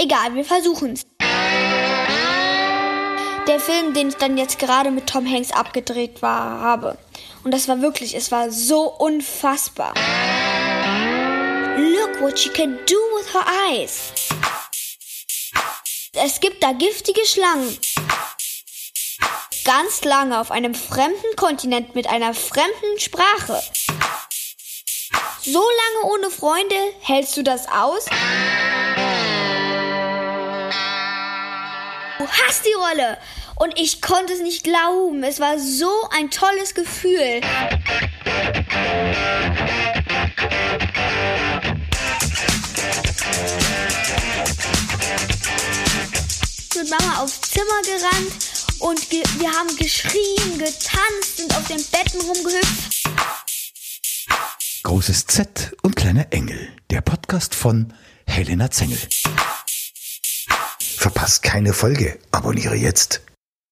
Egal, wir versuchen's. Der Film, den ich dann jetzt gerade mit Tom Hanks abgedreht war, habe. Und das war wirklich, es war so unfassbar. Look what she can do with her eyes. Es gibt da giftige Schlangen. Ganz lange auf einem fremden Kontinent mit einer fremden Sprache. So lange ohne Freunde, hältst du das aus? Du hast die Rolle. Und ich konnte es nicht glauben. Es war so ein tolles Gefühl. Mit Mama aufs Zimmer gerannt und ge wir haben geschrien, getanzt und auf den Betten rumgehüpft. Großes Z und kleiner Engel. Der Podcast von Helena Zengel. Verpasst keine Folge. Abonniere jetzt.